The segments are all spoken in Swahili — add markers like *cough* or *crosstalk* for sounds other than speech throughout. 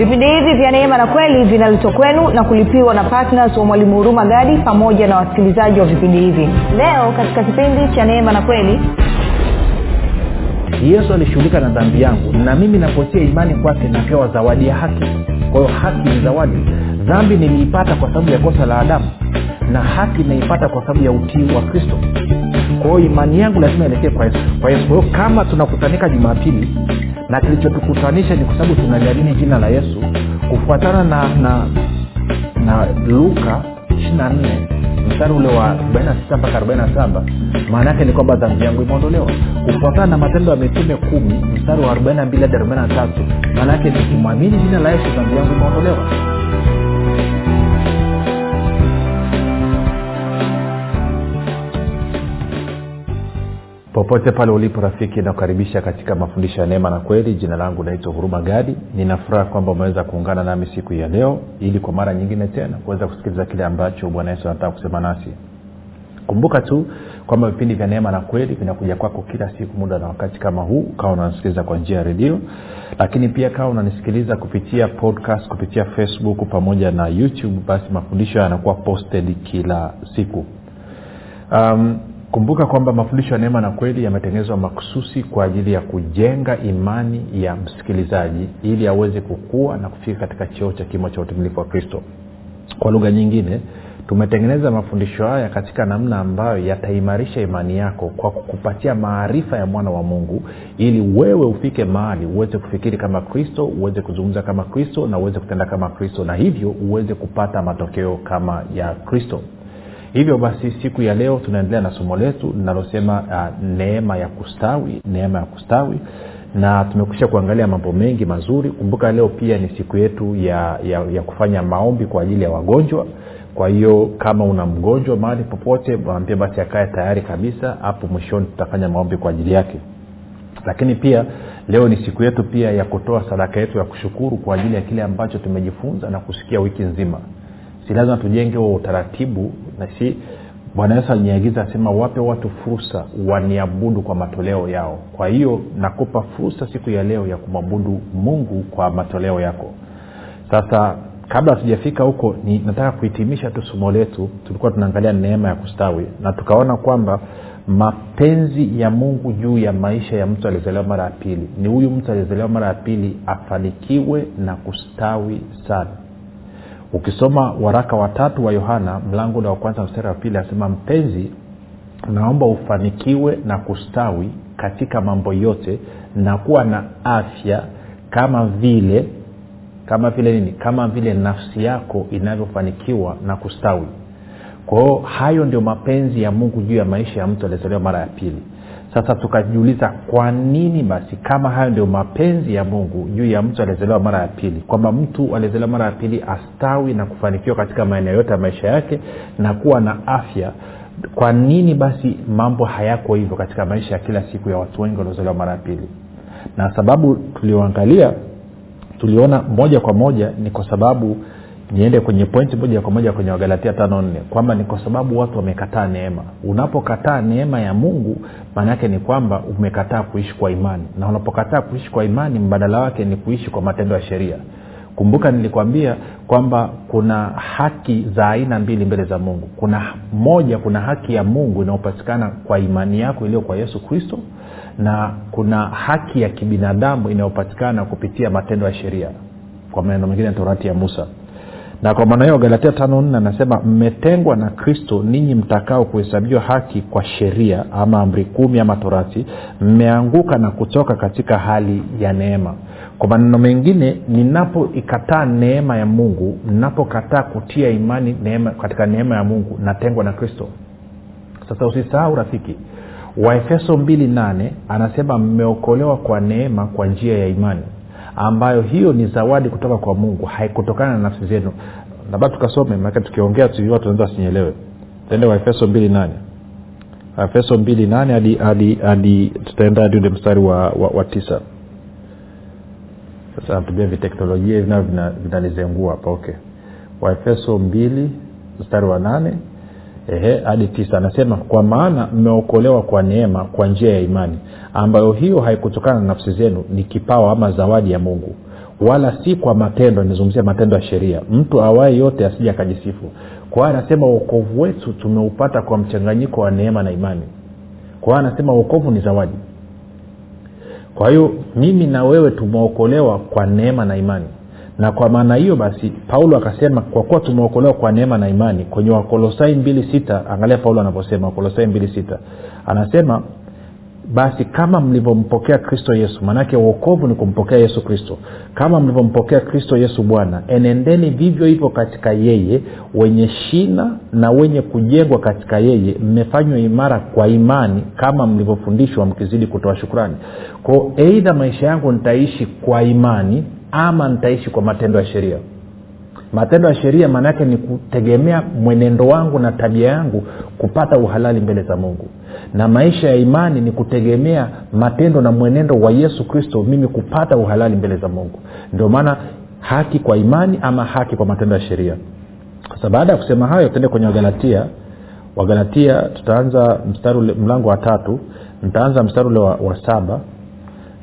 vipindi hivi vya neema na kweli vinaletwa kwenu na kulipiwa na ptns wa mwalimu huruma gadi pamoja na wasikilizaji wa vipindi hivi. Leo katika kipindi cha neema na kweli yesu alishughulika na dhambi yangu na mimi napotia imani kwake napewa zawadi ya haki. Kwa hiyo haki ni zawadi. Dhambi niliipata kwa sababu ya kosa la adamu na haki naipata kwa sababu ya utii wa kristo kwa hiyo imani yangu lazima ielekee kwa yesu. Kwa yesu. Kwa kama tunakutanika jumapili na kilichotukutanisha ni kwa sababu tunaliamini jina la yesu kufuatana na na na luka 24 mstari ule wa 46 mpaka 47 maana yake ni kwamba dhambi yangu imeondolewa. Kufuatana na matendo ya mitume kumi mstari wa 42 hadi 43 maana yake ni kumwamini jina la yesu dhambi yangu imeondolewa popote pale ulipo rafiki nakukaribisha katika mafundisho ya neema na kweli. Jina langu naitwa huruma gadi. Ninafuraha kwamba umeweza kuungana nami siku ya leo ili kwa mara nyingine tena kuweza kusikiliza kile ambacho bwana yesu anataka kusema nasi. Kumbuka tu kwamba vipindi vya neema na kweli vinakuja kwako kila siku muda na wakati kama huu ukawa unanisikiliza kwa njia ya redio. Lakini pia kawa unanisikiliza kupitia podcast kupitia facebook pamoja na youtube basi mafundisho yanakuwa posted kila siku. Um, kumbuka kwamba mafundisho ya neema na kweli yametengenezwa makususi kwa ajili ya kujenga imani ya msikilizaji ili aweze kukua na kufika katika cheo cha kimo cha utimilifu wa kristo. Kwa lugha nyingine tumetengeneza mafundisho haya katika namna ambayo yataimarisha imani yako kwa kukupatia maarifa ya mwana wa mungu ili wewe ufike mahali uweze kufikiri kama kristo uweze kuzungumza kama kristo na uweze kutenda kama kristo na hivyo uweze kupata matokeo kama ya kristo hivyo basi siku ya leo tunaendelea na somo letu linalosema uh, neema ya kustawi neema ya kustawi. Na tumekwisha kuangalia mambo mengi mazuri. Kumbuka leo pia ni siku yetu ya, ya, ya kufanya maombi kwa ajili ya wagonjwa. Kwa hiyo kama una mgonjwa mahali popote mwambie basi akae tayari kabisa. Hapo mwishoni tutafanya maombi kwa ajili yake. Lakini pia leo ni siku yetu pia ya kutoa sadaka yetu ya kushukuru kwa ajili ya kile ambacho tumejifunza na kusikia wiki nzima si lazima tujenge huo utaratibu na si bwana yesu aliniagiza asema wape watu fursa waniabudu kwa matoleo yao. Kwa hiyo nakupa fursa siku ya leo ya kumwabudu mungu kwa matoleo yako. Sasa kabla hatujafika huko ni nataka kuhitimisha tu somo letu. Tulikuwa tunaangalia neema ya kustawi na tukaona kwamba mapenzi ya mungu juu ya maisha ya mtu aliyezaliwa mara ya pili. Ni huyu mtu aliyezaliwa mara ya pili afanikiwe na kustawi sana ukisoma waraka watatu wa yohana mlango ule wa kwanza mstari wa pili asema mpenzi naomba ufanikiwe na kustawi katika mambo yote na kuwa na afya kama vile kama vile nini? Kama vile nafsi yako inavyofanikiwa na kustawi. Kwa hiyo hayo ndio mapenzi ya mungu juu ya maisha ya mtu aliyezaliwa mara ya pili sasa tukajiuliza kwa nini basi kama hayo ndio mapenzi ya mungu juu ya mtu aliyezaliwa mara ya pili kwamba mtu aliyezaliwa mara ya pili astawi na kufanikiwa katika maeneo yote ya maisha yake na kuwa na afya kwa nini basi mambo hayako hivyo katika maisha ya kila siku ya watu wengi waliozaliwa mara ya pili? Na sababu tulioangalia tuliona moja kwa moja ni kwa sababu niende kwenye pointi moja kwa moja kwenye wagalatia tano nne kwamba ni kwa sababu watu wamekataa neema. Unapokataa neema ya mungu maana yake ni kwamba umekataa kuishi kwa imani. Na unapokataa kuishi kwa imani mbadala wake ni kuishi kwa matendo ya sheria. Kumbuka nilikwambia kwamba kuna haki za aina mbili mbele za mungu. Kuna moja kuna haki ya mungu inayopatikana kwa imani yako iliyo kwa yesu kristo na kuna haki ya kibinadamu inayopatikana kupitia matendo ya sheria. Kwa maneno mengine torati ya musa na kwa maana hiyo galatia tano nne anasema mmetengwa na kristo ninyi mtakao kuhesabiwa haki kwa sheria ama amri kumi ama torati mmeanguka na kutoka katika hali ya neema. Kwa maneno mengine ninapoikataa neema ya mungu ninapokataa kutia imani neema, katika neema ya mungu natengwa na kristo. Sasa usisahau rafiki waefeso 28 anasema mmeokolewa kwa neema kwa njia ya imani ambayo hiyo ni zawadi kutoka kwa mungu haikutokana na nafsi zenu. Labda tukasome maake tukiongea tu watu wanaweza wasinyelewe. Tende waefeso mbili nane. Efeso mbili nane hadi hadi hadi tutaenda hadi ule mstari wa, wa, wa tisa. Sasa natumia viteknolojia hivi navyo vinanizengua hapa okay. Waefeso mbili mstari wa nane hadi tisa. Anasema kwa maana mmeokolewa kwa neema kwa njia ya imani ambayo hiyo haikutokana na nafsi zenu ni kipawa ama zawadi ya mungu. Wala si kwa matendo nizungumzia matendo ya sheria. Mtu awaye yote asija akajisifu. Kwa hiyo anasema uokovu wetu tumeupata kwa mchanganyiko wa neema na imani. Kwa hiyo anasema uokovu ni zawadi. Kwa hiyo mimi na wewe tumeokolewa kwa neema na imani na kwa maana hiyo basi paulo akasema kwa kuwa tumeokolewa kwa neema na imani kwenye wakolosai mbili sita angalia paulo anavyosema wakolosai mbili sita anasema basi kama mlivyompokea kristo yesu maanake uokovu ni kumpokea yesu kristo kama mlivyompokea kristo yesu bwana enendeni vivyo hivyo katika yeye wenye shina na wenye kujengwa katika yeye mmefanywa imara kwa imani kama mlivyofundishwa mkizidi kutoa shukrani. Kwao eidha maisha yangu nitaishi kwa imani ama nitaishi kwa matendo ya sheria. Matendo ya sheria maana yake ni kutegemea mwenendo wangu na tabia yangu kupata uhalali mbele za mungu. Na maisha ya imani ni kutegemea matendo na mwenendo wa yesu kristo mimi kupata uhalali mbele za mungu. Ndio maana haki kwa imani ama haki kwa matendo ya sheria. Sasa baada ya kusema hayo tuende kwenye wagalatia. Wagalatia tutaanza mstari mlango wa tatu. Nitaanza mstari ule wa, wa saba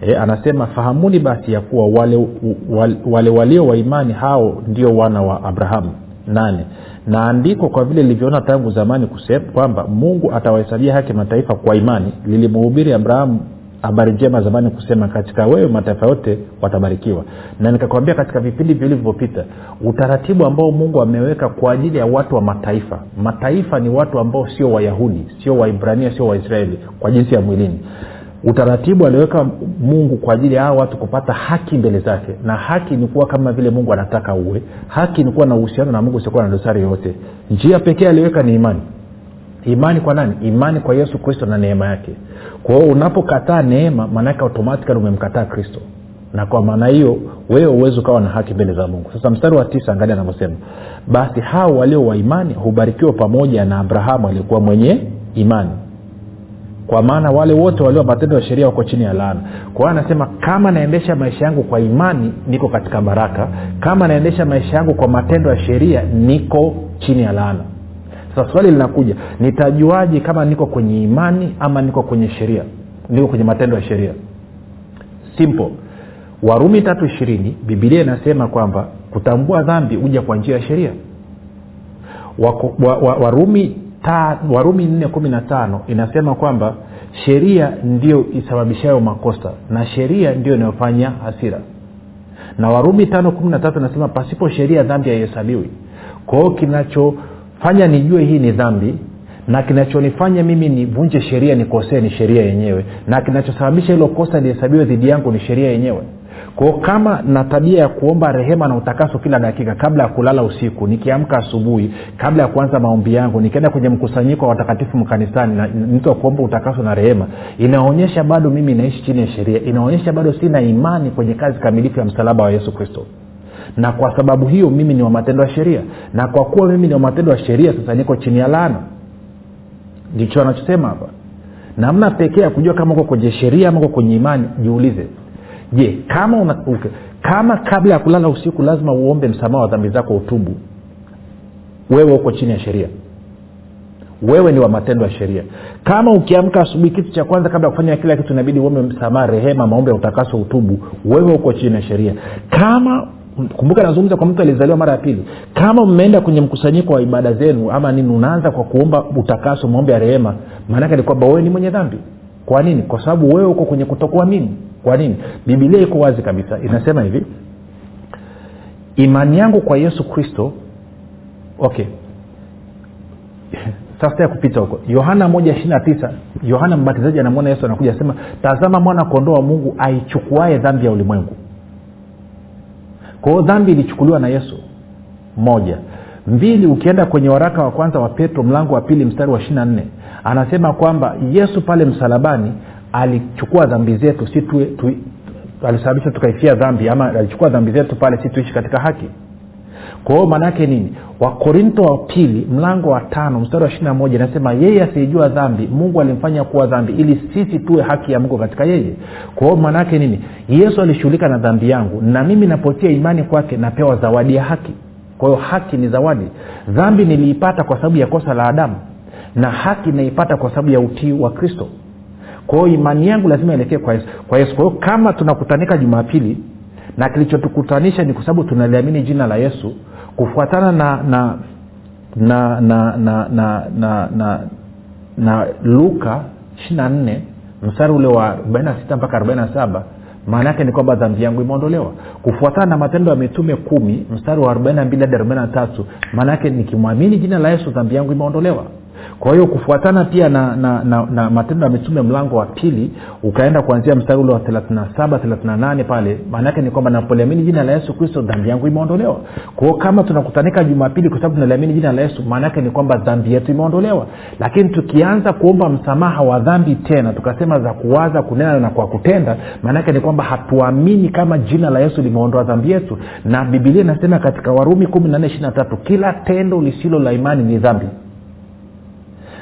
e, anasema fahamuni basi ya kuwa wale, wale, wale walio wa imani hao ndio wana wa abrahamu. Nane na andiko kwa vile lilivyoona tangu zamani kusema kwamba mungu atawahesabia haki mataifa kwa imani lilimhubiri abrahamu habari njema zamani kusema katika wewe mataifa yote watabarikiwa na nikakwambia katika vipindi vilivyopita utaratibu ambao mungu ameweka kwa ajili ya watu wa mataifa mataifa ni watu ambao sio wayahudi sio waibrania sio waisraeli kwa jinsi ya mwilini utaratibu alioweka mungu kwa ajili ya hawa watu kupata haki mbele zake. Na haki ni kuwa kama vile mungu anataka uwe. Haki ni kuwa na uhusiano na mungu usiokuwa na dosari yoyote. Njia pekee aliweka ni imani. Imani kwa nani? Imani kwa yesu kristo na neema yake. Kwa hiyo unapokataa neema maanaake automatikali umemkataa kristo. Na kwa maana hiyo wewe uwezi ukawa na haki mbele za mungu. Sasa mstari wa tisa angalia anavyosema. Basi hao walio wa imani hubarikiwa pamoja na abrahamu aliyekuwa mwenye imani kwa maana wale wote walio matendo ya sheria wako chini ya laana. Kwa anasema kama naendesha maisha yangu kwa imani niko katika baraka. Kama naendesha maisha yangu kwa matendo ya sheria niko chini ya laana. Sasa swali linakuja nitajuaje kama niko kwenye imani ama niko kwenye sheria? Niko kwenye matendo ya sheria. Simple. Warumi tatu ishirini bibilia inasema kwamba kutambua dhambi huja kwa njia ya sheria. Wa, wa, warumi warumi nne kumi na tano inasema kwamba sheria ndio isababishayo makosa na sheria ndio inayofanya hasira. Na warumi tano kumi na tatu inasema pasipo sheria dhambi haihesabiwi. Kwao kinachofanya nijue hii ni dhambi na kinachonifanya mimi nivunje sheria nikosee ni sheria yenyewe na kinachosababisha hilo kosa lihesabiwe dhidi yangu ni sheria yenyewe kwao kama na tabia ya kuomba rehema na utakaso kila dakika kabla ya kulala usiku nikiamka asubuhi kabla ya kuanza maombi yangu nikienda kwenye mkusanyiko wa watakatifu mkanisani na mtu wa utakaso na rehema inaonyesha bado mimi naishi chini ya sheria inaonyesha bado sina imani kwenye kazi kamilifu ya msalaba wa yesu kristo. Na kwa sababu hiyo mimi ni wa matendo ya sheria. Na kwa kuwa mimi ni wa matendo ya sheria sasa niko chini ya laana. Ndicho anachosema hapa. Namna pekee ya kujua kama uko kwenye sheria ama uko kwenye imani jiulize je kama una, uke, kama kabla ya kulala usiku lazima uombe msamaha wa dhambi zako utubu. Wewe uko chini ya sheria. Wewe ni wa matendo ya sheria. Kama ukiamka asubuhi kitu cha kwanza kabla ya kufanya kila kitu inabidi uombe msamaha rehema maombe ya utakaso utubu. Wewe uko chini ya sheria. Kama kumbuka nazungumza kwa mtu alizaliwa mara ya pili. Kama mmeenda kwenye mkusanyiko wa ibada zenu ama nini unaanza kwa kuomba utakaso maombe ya rehema maanake ni kwamba wewe ni mwenye dhambi. Kwa nini? Kwa sababu wewe uko kwenye kutokuamini kwa nini? Bibilia iko wazi kabisa. Inasema hivi imani yangu kwa yesu kristo okay. *laughs* Sasa ya kupita huko. Yohana moja ishirina tisa yohana mbatizaji anamwona yesu anakuja asema tazama mwana kondoo wa mungu aichukuae dhambi ya ulimwengu. Kwa dhambi ilichukuliwa na yesu. Moja. Mbili ukienda kwenye waraka wa kwanza wa petro mlango wa pili mstari wa ishiri nne anasema kwamba yesu pale msalabani alichukua dhambi zetu si tu, tu, alisababisha tukaifia dhambi ama alichukua dhambi zetu pale si tuishi katika haki? Kwa maanaake nini? Wakorinto wa pili mlango wa tano mstari wa ishirina moja inasema yeye asiijua dhambi mungu alimfanya kuwa dhambi ili sisi tuwe haki ya mungu katika yeye. Kwa hiyo maanaake nini? Yesu alishughulika na dhambi yangu na mimi napotia imani kwake napewa zawadi ya haki. Kwa hiyo haki ni zawadi. Dhambi niliipata kwa sababu ya kosa la adamu na haki naipata kwa sababu ya utii wa kristo kwa hiyo imani yangu lazima ielekee kwa yesu. Kwa yesu kwa hiyo kama tunakutanika jumapili na kilichotukutanisha ni kwa sababu tunaliamini jina la yesu kufuatana na na na na na na na, na, na luka 4 mstari ule wa 46 mpaka 47 maana yake ni kwamba dhambi yangu imeondolewa. Kufuatana na matendo ya mitume kumi mstari wa 42 hadi 43 maana yake nikimwamini jina la yesu dhambi yangu imeondolewa kwa hiyo kufuatana pia na, na, na, na matendo ya mitume mlango wa pili ukaenda kuanzia mstari ule wa 37 38 pale maanaake ni kwamba napoliamini jina la yesu kristo dhambi yangu imeondolewa. Kwao kama tunakutanika jumapili kwa sababu tunaliamini jina la yesu maanaake ni kwamba dhambi yetu imeondolewa. Lakini tukianza kuomba msamaha wa dhambi tena tukasema za kuwaza kunena na kwa kutenda maanaake ni kwamba hatuamini kama jina la yesu limeondoa dhambi yetu. Na bibilia inasema katika warumi 14 kila tendo lisilo la imani ni dhambi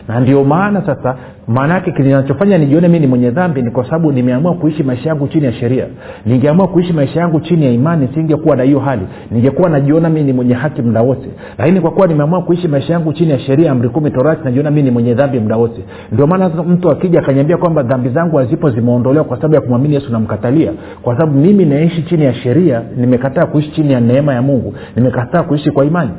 na ndio maana sasa maanaake kinachofanya nijione mi ni mwenye dhambi ni kwa sababu nimeamua kuishi maisha yangu chini ya sheria. Ningeamua kuishi maisha yangu chini ya imani singekuwa na hiyo hali. Ningekuwa najiona mi ni mwenye haki mda wote. Lakini kwa kuwa nimeamua kuishi maisha yangu chini ya sheria amri kumi torati najiona mi ni mwenye dhambi mda wote. Ndio maana mtu akija akanyambia kwamba dhambi zangu hazipo zimeondolewa kwa sababu ya kumwamini yesu namkatalia kwa sababu mimi naishi chini ya sheria nimekataa kuishi chini ya neema ya mungu. Nimekataa kuishi kwa imani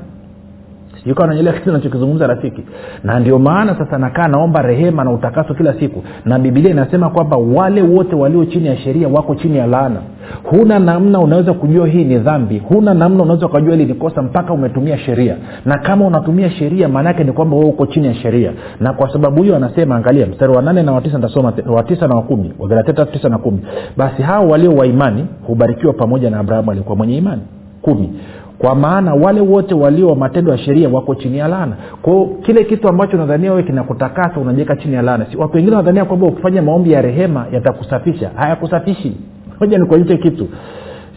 sijui nanyelea kitu nachokizungumza rafiki. Na ndio maana sasa nakaa naomba rehema na utakaso kila siku. Na bibilia inasema kwamba wale wote walio chini ya sheria wako chini ya laana. Huna namna unaweza kujua hii ni dhambi. Huna namna unaweza ukajua hili ni kosa mpaka umetumia sheria. Na kama unatumia sheria maanaake ni kwamba uko chini ya sheria. Na kwa sababu hiyo anasema angalia mstari wa nane na watisa ntasoma wa tisa na wa kumi wagalatia tatu tisa na kumi. Basi hao walio waimani hubarikiwa pamoja na abrahamu aliyekuwa mwenye imani. Kumi kwa maana wale wote walio wa matendo ya sheria wako chini ya laana. Kwao kile kitu ambacho unadhania wewe kinakutakasa unajiweka chini ya laana. Si, watu wengine wanadhania kwamba ukifanya maombi ya rehema yatakusafisha. Hayakusafishi. *laughs* Moja nikuonyeshe kitu.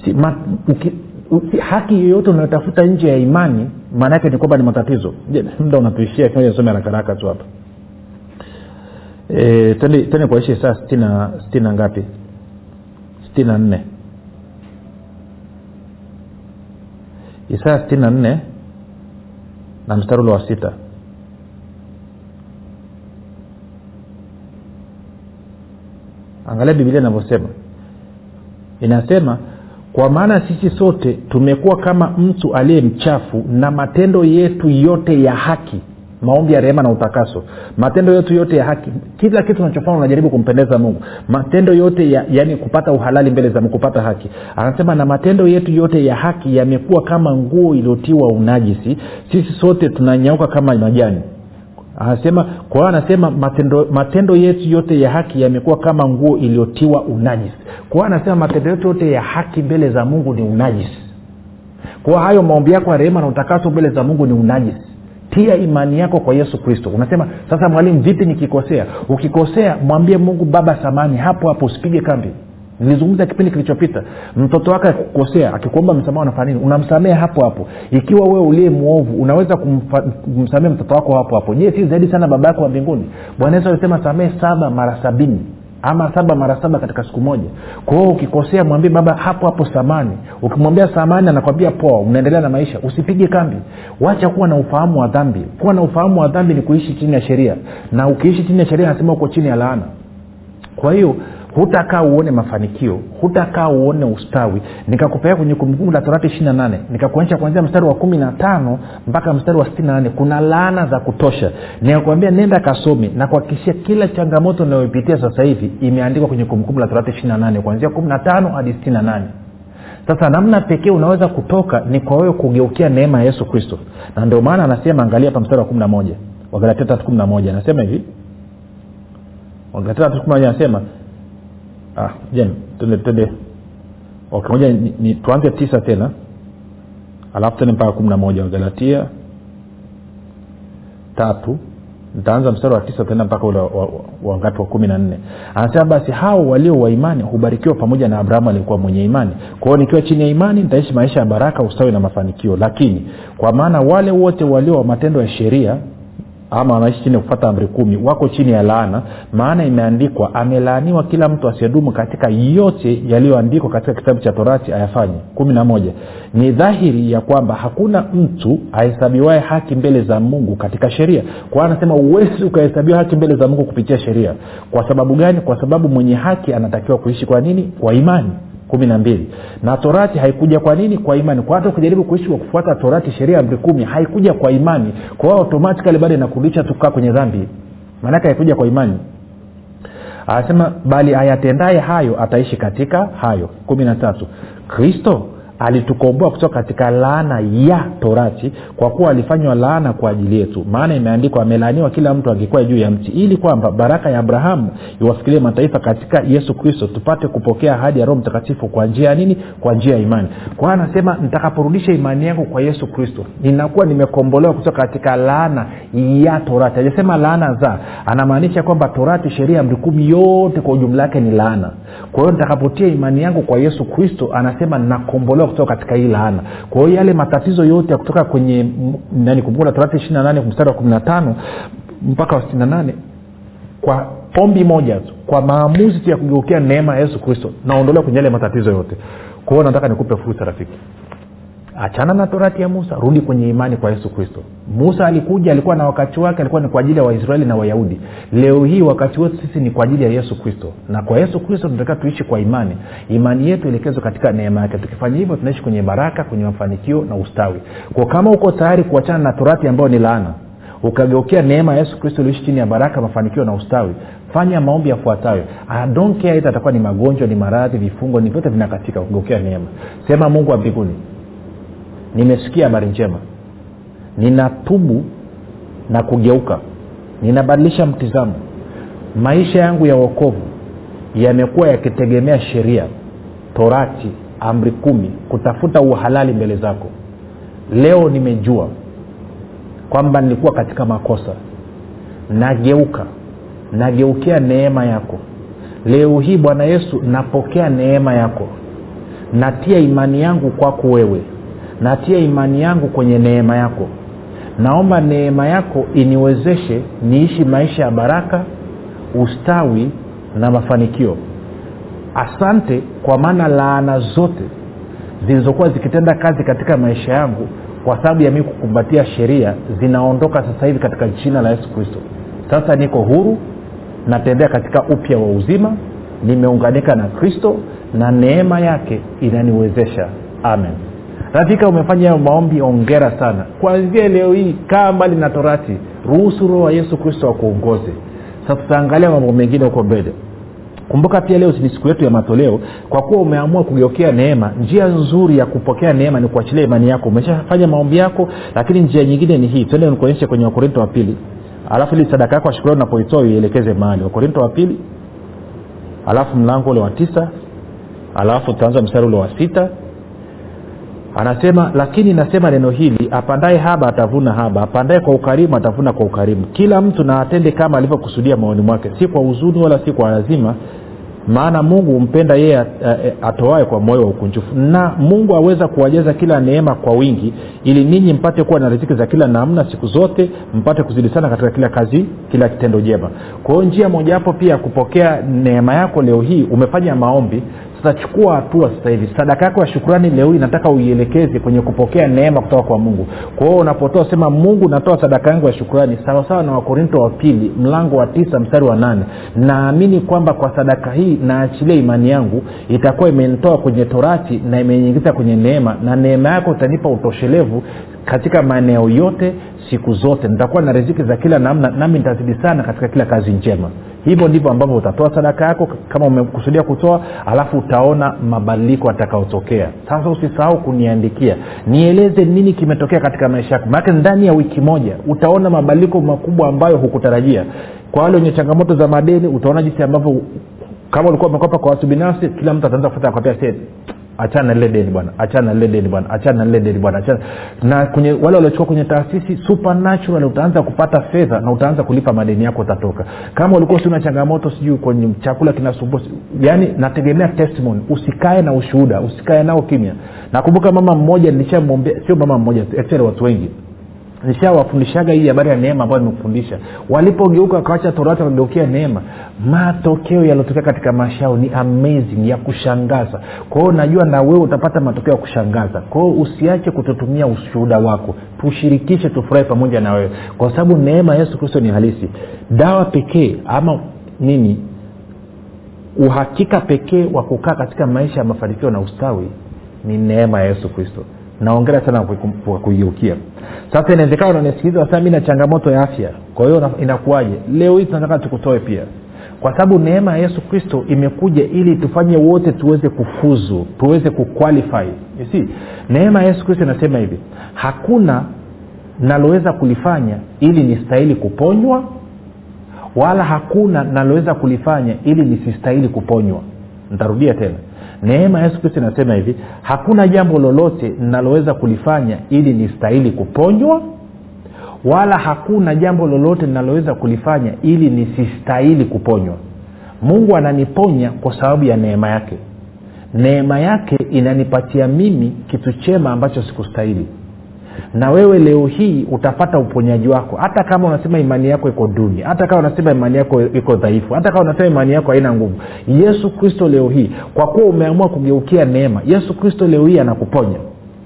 Si, ma, uki, uki, haki yoyote unayotafuta nje ya imani maana yake ni kwamba ni matatizo. Muda unatuishia? Some harakaraka tu hapa. E, tende kuaishi saa sitini na ngapi? Stina na nne isaya sitini na nne na mstari ule wa sita. Angalia bibilia inavyosema. Inasema kwa maana sisi sote tumekuwa kama mtu aliye mchafu na matendo yetu yote ya haki maombi ya rehema na utakaso. Matendo yetu yote ya haki. Kila kitu unachofanya unajaribu kumpendeza mungu. Matendo yote ya, yani kupata uhalali mbele za kupata haki. Anasema na matendo yetu yote ya haki yamekuwa kama nguo iliyotiwa unajisi. Sisi sote tunanyauka kama majani. Anasema kwa hiyo anasema matendo, matendo yetu yote ya haki yamekuwa kama nguo iliyotiwa unajisi. Kwa hiyo anasema matendo yetu yote ya haki mbele za mungu ni unajisi. Kwa hayo maombi yako ya rehema na utakaso mbele za mungu ni unajisi tia imani yako kwa yesu kristo. Unasema sasa mwalimu vipi nikikosea? Ukikosea mwambie mungu baba samani hapo hapo usipige kambi. Nilizungumza kipindi kilichopita mtoto wake akikukosea akikuomba msamaha unafanya nini? Unamsamehe hapo hapo. Ikiwa wewe uliye mwovu unaweza kumsamehe mtoto wako hapo hapo. Je si zaidi sana baba yako wa mbinguni. Bwana yesu alisema samehe saba mara sabini ama saba mara saba katika siku moja. Kwa ukikosea mwambie baba hapo hapo samani. Ukimwambia samani anakwambia poa unaendelea na maisha. Usipige kambi. Wacha kuwa na ufahamu wa dhambi. Kuwa na ufahamu wa dhambi ni kuishi chini ya sheria. Na ukiishi chini ya sheria anasema uko chini ya laana. Kwa hiyo hutakaa uone mafanikio hutakaa uone ustawi. Nikakupeleka kwenye kumbukumbu la torati ishiri na nane nikakuonyesha kuanzia mstari wa kumi na tano mpaka mstari wa sitini na nane. Kuna laana za kutosha. Nikakwambia nenda kasome. Na kuhakikishia kila changamoto unayoipitia sasa hivi imeandikwa kwenye kumbukumbu la torati ishiri na nane kuanzia kumi na tano hadi sitini na nane. Sasa namna pekee unaweza kutoka ni kwa wewe kugeukia neema ya yesu kristo. Na ndio maana anasema angalia hapa mstari wa kumi na moja. Wagalatia tatu kumi na moja anasema hivi. Wagalatia tatu kumi na moja anasema ah, jen tende okay, moja ni, ni, tuanze tisa tena. Alafu tende mpaka kumi na moja wagalatia tatu. Ntaanza mstari wa tisa tena mpaka ule wangapi wa kumi na nne. Anasema basi hao walio wa imani hubarikiwa pamoja na abrahamu aliyekuwa mwenye imani. Kwao nikiwa chini ya imani nitaishi maisha ya baraka ustawi na mafanikio. Lakini kwa maana wale wote walio wa matendo ya sheria ama wanaishi chini ya kupata amri kumi. Wako chini ya laana. Maana imeandikwa amelaaniwa kila mtu asiyedumu katika yote yaliyoandikwa katika kitabu cha torati ayafanye. Kumi na moja. Ni dhahiri ya kwamba hakuna mtu ahesabiwae haki mbele za mungu katika sheria. Kwa anasema uwezi ukahesabiwa haki mbele za mungu kupitia sheria. Kwa sababu gani? Kwa sababu mwenye haki anatakiwa kuishi kwa nini? Kwa imani kumi na mbili. Na torati haikuja kwa nini? Kwa imani. Kwa hata ukijaribu kuishi kwa kufuata torati sheria amri kumi haikuja kwa imani. Kwa hiyo automatikali bado inakurudisha tukaa kwenye dhambi. Maanake haikuja kwa imani. Anasema bali ayatendaye hayo ataishi katika hayo. Kumi na tatu. Kristo alitukomboa kutoka katika laana ya torati kwa kuwa alifanywa laana kwa ajili yetu. Maana imeandikwa amelaaniwa kila mtu akikuwa juu ya mti ili kwamba baraka ya abrahamu iwafikirie mataifa katika yesu kristo tupate kupokea ahadi ya roho mtakatifu kwa njia ya nini? Kwa njia ya imani. Kwa hiyo anasema nitakaporudisha imani yangu kwa yesu kristo ninakuwa nimekombolewa kutoka katika laana ya torati. Ajasema laana za anamaanisha kwamba torati sheria amri kumi yote kwa ujumla yake ni laana. Kwa hiyo nitakapotia imani yangu kwa yesu kristo anasema nakombolewa kutoka katika hii laana. Kwa hiyo yale matatizo yote ya kutoka kwenye nani kumbuka torati ishiri na nane mstari wa kumi na tano mpaka wa sitini na nane kwa ombi moja tu kwa maamuzi tu ya kugeukia neema ya yesu kristo naondolewa kwenye yale matatizo yote. Kwa hiyo nataka nikupe fursa rafiki achana na torati ya musa rudi kwenye imani kwa yesu kristo. Musa alikuja alikuwa na wakati wake alikuwa ni kwa ajili ya waisraeli na wayahudi. Leo hii wakati wetu sisi ni kwa ajili ya yesu kristo. Na kwa yesu kristo tunatakiwa tuishi kwa imani. Imani yetu elekezwa katika neema yake. Tukifanya hivyo tunaishi kwenye baraka kwenye mafanikio na ustawi. Kwa kama uko tayari kuachana na torati ambayo ni laana ukageukia neema ya yesu kristo iliishi chini ya baraka mafanikio na ustawi fanya maombi yafuatayo. Don't atakuwa ni magonjwa ni maradhi vifungo ni vyote vinakatika kugeukia neema. Sema mungu wa mbinguni nimesikia habari njema. Ninatubu na kugeuka. Ninabadilisha mtizamo. Maisha yangu ya uokovu yamekuwa yakitegemea sheria torati amri kumi kutafuta uhalali mbele zako. Leo nimejua kwamba nilikuwa katika makosa. Nageuka. Nageukia neema yako. Leo hii bwana yesu napokea neema yako. Natia imani yangu kwako wewe natia imani yangu kwenye neema yako. Naomba neema yako iniwezeshe niishi maisha ya baraka ustawi na mafanikio. Asante kwa maana laana zote zilizokuwa zikitenda kazi katika maisha yangu kwa sababu ya mii kukumbatia sheria zinaondoka sasa hivi katika jina la yesu kristo. Sasa niko huru natembea katika upya wa uzima nimeunganika na kristo na neema yake inaniwezesha. Amen rafika umefanya maombi ongera sana. Kwanzia leo hii kaa mbali na torati. Ruhusu roho wa yesu kristo akuongoze. Sasa tutaangalia mambo mengine huko mbele. Kumbuka pia leo ni siku yetu ya matoleo kwa kuwa umeamua kugeokea neema. Njia nzuri ya kupokea neema ni kuachilia imani yako. Umeshafanya maombi yako lakini njia nyingine ni hii. Twende nikuonyeshe kwenye wakorinto wa pili. Alafu ili sadaka yako ya unapoitoa uielekeze mahali. Wakorinto wa pili. Alafu mlango ule wa tisa. Alafu tutaanza mstari ule wa sita anasema lakini nasema neno hili apandaye haba atavuna haba apandaye kwa ukarimu atavuna kwa ukarimu. Kila mtu na atende kama alivyokusudia maoni mwake si kwa huzuni wala si kwa lazima maana mungu humpenda yeye atoae kwa moyo wa ukunjufu. Na mungu aweza kuwajaza kila neema kwa wingi ili ninyi mpate kuwa na riziki za kila namna siku zote mpate kuzidi sana katika kila kazi kila kitendo jema. Kwa hiyo njia mojawapo pia ya kupokea neema yako leo hii umefanya maombi tutachukua hatua sasa hivi. Sadaka yako ya shukurani leo hii nataka uielekeze kwenye kupokea neema kutoka kwa mungu. Kwa hiyo unapotoa sema mungu natoa sadaka yangu ya shukurani sawasawa na wakorinto wa pili mlango wa tisa mstari wa nane. Naamini kwamba kwa sadaka hii naachilia imani yangu itakuwa imenitoa kwenye torati na imeniingiza kwenye neema na neema yako itanipa utoshelevu katika maeneo yote siku zote. Nitakuwa na riziki za kila namna nami nitazidi sana katika kila kazi njema hivyo ndivyo ambavyo utatoa sadaka yako kama umekusudia kutoa alafu utaona mabadiliko atakaotokea sasa usisahau kuniandikia. Nieleze nini kimetokea katika maisha yako. Maanake ndani ya wiki moja utaona mabadiliko makubwa ambayo hukutarajia. Kwa wale wenye changamoto za madeni utaona jinsi ambavyo kama ulikuwa umekopa kwa watu binafsi kila mtu ataanza kufuta akwambia achana na lile deni bwana. Achana na lile deni bwana. Achana na lile deni bwana. Achana. Na kwenye wale waliochukua kwenye taasisi supernatural utaanza kupata fedha na utaanza kulipa madeni yako utatoka. Kama ulikuwa sina changamoto sijui kwenye chakula kinasumbua yaani nategemea testimony. Usikae na ushuhuda usikae nao kimya. Nakumbuka mama mmoja nilishamwombea sio mama mmoja actually watu wengi nishawafundishaga hii habari ya neema ambayo nimekufundisha walipogeuka wakawacha torati wakageukia neema. Matokeo yaliotokea katika maisha yao ni amazing ya kushangaza. Kwao najua na wewe utapata matokeo ya kushangaza. Kwao usiache kututumia ushuhuda wako. Tushirikishe tufurahi pamoja na wewe. Kwa sababu neema ya yesu kristo ni halisi. Dawa pekee ama nini uhakika pekee wa kukaa katika maisha ya mafanikio na ustawi ni neema ya yesu kristo naongera sana kwa kuigeukia. Sasa inawezekana unanisikiliza wasema mi na changamoto ya afya. Kwa hiyo inakuwaje? Leo hii tunataka tukutoe pia. Kwa sababu neema ya yesu kristo imekuja ili tufanye wote tuweze kufuzu tuweze kuqualify. See neema ya yesu kristo inasema hivi hakuna naloweza kulifanya ili nistahili kuponywa wala hakuna naloweza kulifanya ili nisistahili kuponywa. Ntarudia tena neema ya yesu kristo inasema hivi hakuna jambo lolote ninaloweza kulifanya ili nistahili kuponywa wala hakuna jambo lolote linaloweza kulifanya ili nisistahili kuponywa mungu ananiponya kwa sababu ya neema yake. Neema yake inanipatia mimi kitu chema ambacho sikustahili na wewe leo hii utapata uponyaji wako. Hata kama unasema imani yako iko duni hata kama unasema imani yako iko dhaifu hata kama unasema imani yako haina nguvu yesu kristo leo hii kwa kuwa umeamua kugeukia neema yesu kristo leo hii anakuponya.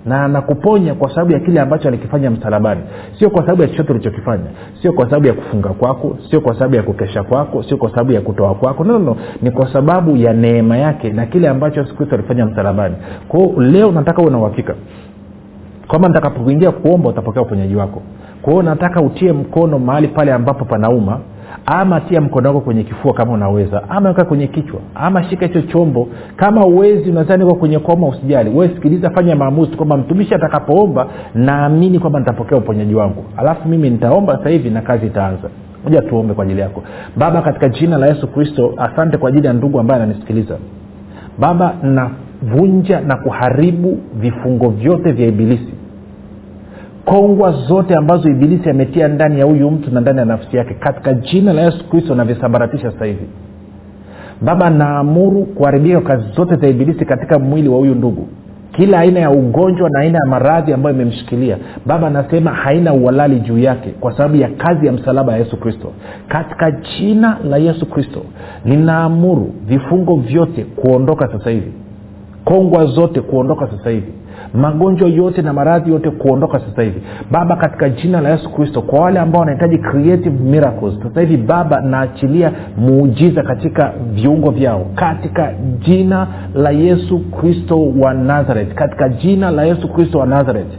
Na anakuponya kwa sababu ya kile ambacho alikifanya msalabani. Sio kwa sababu ya chochote ulichokifanya. Sio kwa sababu ya kufunga kwako sio kwa sababu ya kukesha kwako sio kwa sababu ya kutoa kwako. No, no, ni kwa sababu ya neema yake na kile ambacho yesu kristo alifanya msalabani. Kwao leo nataka uwe na uhakika kwamba nitakapoingia kuomba utapokea uponyaji wako. Kwa nataka utie mkono mahali pale ambapo panauma ama tia mkono wako kwenye kifua kama unaweza ama weka kwenye kichwa ama shika hicho chombo. Kama uwezi unadhani uko kwenye koma usijali. We sikiliza fanya maamuzi kwamba mtumishi atakapoomba naamini kwamba nitapokea uponyaji wangu. Alafu mimi nitaomba sasa hivi na kazi itaanza. Moja tuombe kwa ajili yako. Baba katika jina la yesu kristo asante kwa ajili ya ndugu ambaye ananisikiliza. Baba navunja na kuharibu vifungo vyote vya ibilisi. Kongwa zote ambazo ibilisi ametia ndani ya huyu mtu na ndani ya nafsi yake katika jina la yesu kristo navisambaratisha sasa hivi. Baba naamuru kuharibika kazi zote za ibilisi katika mwili wa huyu ndugu. Kila aina ya ugonjwa na aina ya maradhi ambayo imemshikilia baba anasema haina uhalali juu yake kwa sababu ya kazi ya msalaba ya yesu kristo. Katika jina la yesu kristo ninaamuru vifungo vyote kuondoka sasa hivi kongwa zote kuondoka sasa hivi. Magonjwa yote na maradhi yote kuondoka sasa hivi. Baba katika jina la yesu kristo kwa wale ambao wanahitaji creative miracles sasa hivi baba naachilia muujiza katika viungo vyao. Katika jina la yesu kristo wa nazareth katika jina la yesu kristo wa nazareth.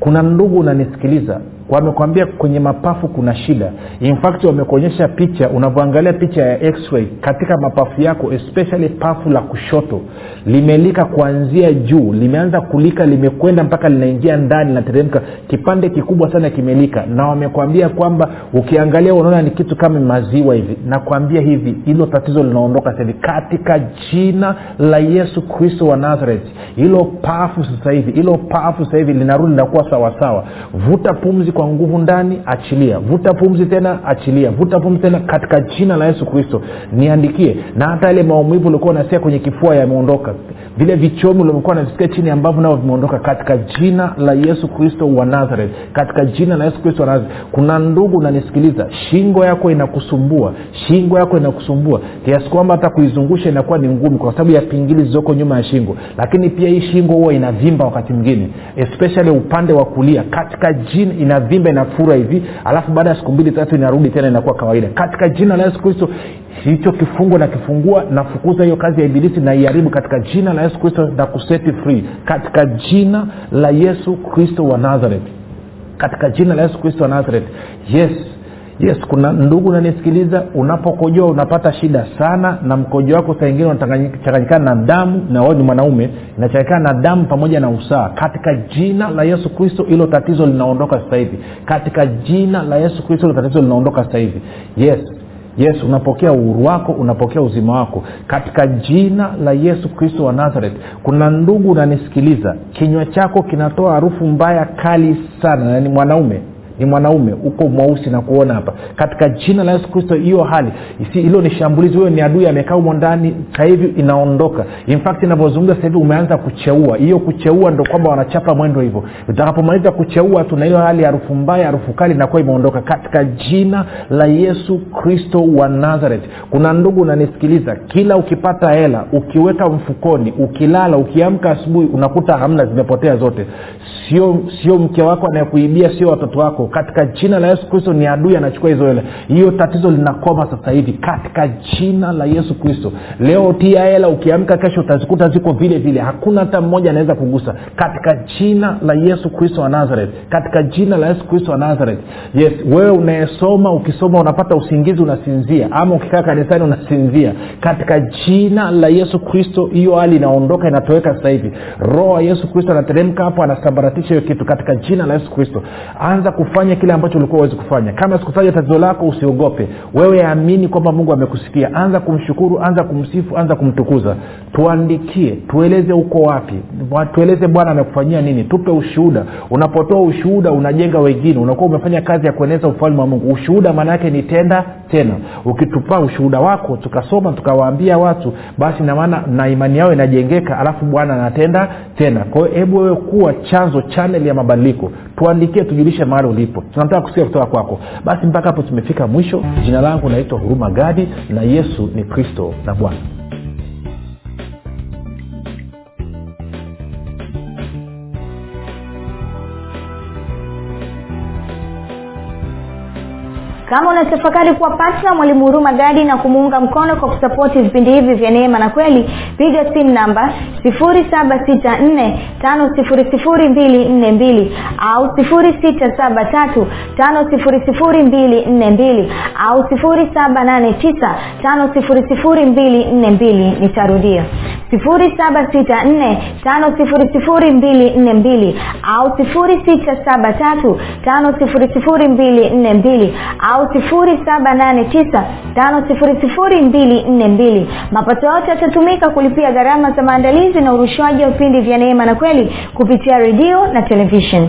Kuna ndugu unanisikiliza wamekwambia kwenye mapafu kuna shida. In fact wamekuonyesha picha unavyoangalia picha ya x-ray katika mapafu yako especially pafu la kushoto limelika kuanzia juu limeanza kulika limekwenda mpaka linaingia ndani linateremka. Kipande kikubwa sana kimelika. Na wamekwambia kwamba ukiangalia unaona ni kitu kama maziwa hivi. Nakwambia hivi hilo tatizo linaondoka sahivi katika jina la yesu kristo wa nazareth hilo pafu sasa hivi hilo pafu sasa hivi linarudi linakuwa sawasawa. Vuta pumzi kwa nguvu ndani achilia. Vuta pumzi tena achilia. Vuta pumzi tena katika jina la yesu kristo. Niandikie. Na hata ile maumivu ulikuwa unasikia kwenye kifua yameondoka vile vichomi ulivyokuwa navisikia chini ambavyo nao vimeondoka katika jina la yesu kristo wa nazareth. Katika jina la yesu kristo wa nazareth. Kuna ndugu unanisikiliza shingo yako inakusumbua shingo yako inakusumbua. Kiasi kwamba hata kuizungusha inakuwa ni ngumu kwa sababu ya pingili zilizoko nyuma ya shingo. Lakini pia hii shingo huwa inavimba wakati mwingine especially upande wa kulia. Katika jina inavimba inafura hivi. Alafu baada ya siku mbili tatu inarudi tena inakuwa kawaida. Katika jina la yesu kristo hicho kifungo nakifungua nafukuza hiyo kazi ya ibilisi naiharibu katika jina la yesu kristo na kuseti free. Katika jina la yesu kristo wa nazareth. Katika jina la yesu kristo wa nazareth. Yes yes kuna ndugu unanisikiliza unapokojoa unapata shida sana na mkojo wako saa ingine unachanganyikana na damu na wao ni mwanaume inachanganyikana na damu pamoja na usaa katika jina la yesu kristo hilo tatizo linaondoka sasa hivi. Katika jina la yesu kristo hilo tatizo linaondoka sasa hivi. Yes yes unapokea uhuru wako unapokea uzima wako. Katika jina la yesu kristo wa nazareth kuna ndugu unanisikiliza kinywa chako kinatoa harufu mbaya kali sana na ni mwanaume ni mwanaume uko mweusi na kuona hapa. Katika jina la yesu kristo hiyo hali hilo ni shambulizi huyo ni adui amekaa humo ndani sahivi inaondoka. Infact inavyozungumza sahivi umeanza kucheua. Hiyo kucheua ndo kwamba wanachapa mwendo hivyo. Utakapomaliza kucheua tu na hiyo hali harufu mbaya harufu kali inakuwa imeondoka. Katika jina la yesu kristo wa nazareth. Kuna ndugu unanisikiliza kila ukipata hela ukiweka mfukoni ukilala ukiamka asubuhi unakuta hamna zimepotea zote. Sio sio mke wako anayekuibia sio watoto wako katika jina la yesu kristo ni adui anachukua hizo hela. Hiyo tatizo linakoma sasa hivi katika jina la yesu kristo. Leo tia hela ukiamka kesho utazikuta ziko vile vile. Hakuna hata mmoja anaweza kugusa. Katika jina la yesu kristo wa nazareth. Katika jina la yesu kristo wa nazareth. Yes wewe unayesoma ukisoma unapata usingizi unasinzia. Ama ukikaa kanisani unasinzia. Katika jina la yesu kristo hiyo hali inaondoka inatoweka sasa hivi. Roho wa yesu kristo anateremka hapo anasambaratisha hiyo kitu. Katika jina la yesu kristo. Anza kufanya kile ambacho ulikuwa uwezi kufanya. Kama sikutaja tatizo lako usiogope. Wewe amini kwamba mungu amekusikia. Anza kumshukuru anza kumsifu anza kumtukuza. Tuandikie tueleze uko wapi. Tueleze bwana amekufanyia nini. Tupe ushuhuda. Unapotoa ushuhuda unajenga wengine. Unakuwa umefanya kazi ya kueneza ufalme wa mungu. Ushuhuda maana ni tenda tena. Ukitupaa ushuhuda wako tukasoma tukawaambia watu basi namaana na imani yao inajengeka alafu bwana anatenda tena. Kwa hiyo hebu wewe kuwa chanzo chanel ya mabadiliko. Tuandikie tujulishe mahali ulipo tunataka kusikia kutoka kwako. Basi mpaka hapo tumefika mwisho. Jina langu naitwa huruma gadi na yesu ni kristo na bwana kama unatafakari kuwa patna mwalimu huruma gadi na kumuunga mkono kwa kusapoti vipindi hivi vya neema na kweli piga simu namba 7645242 au 6735242 au 7895242 nitarudia. 7645242 au 6735242 au 7895242 mapato yote yatatumika kulipia gharama za maandalizi na urushwaji wa vipindi vya neema na kweli kupitia redio na televishen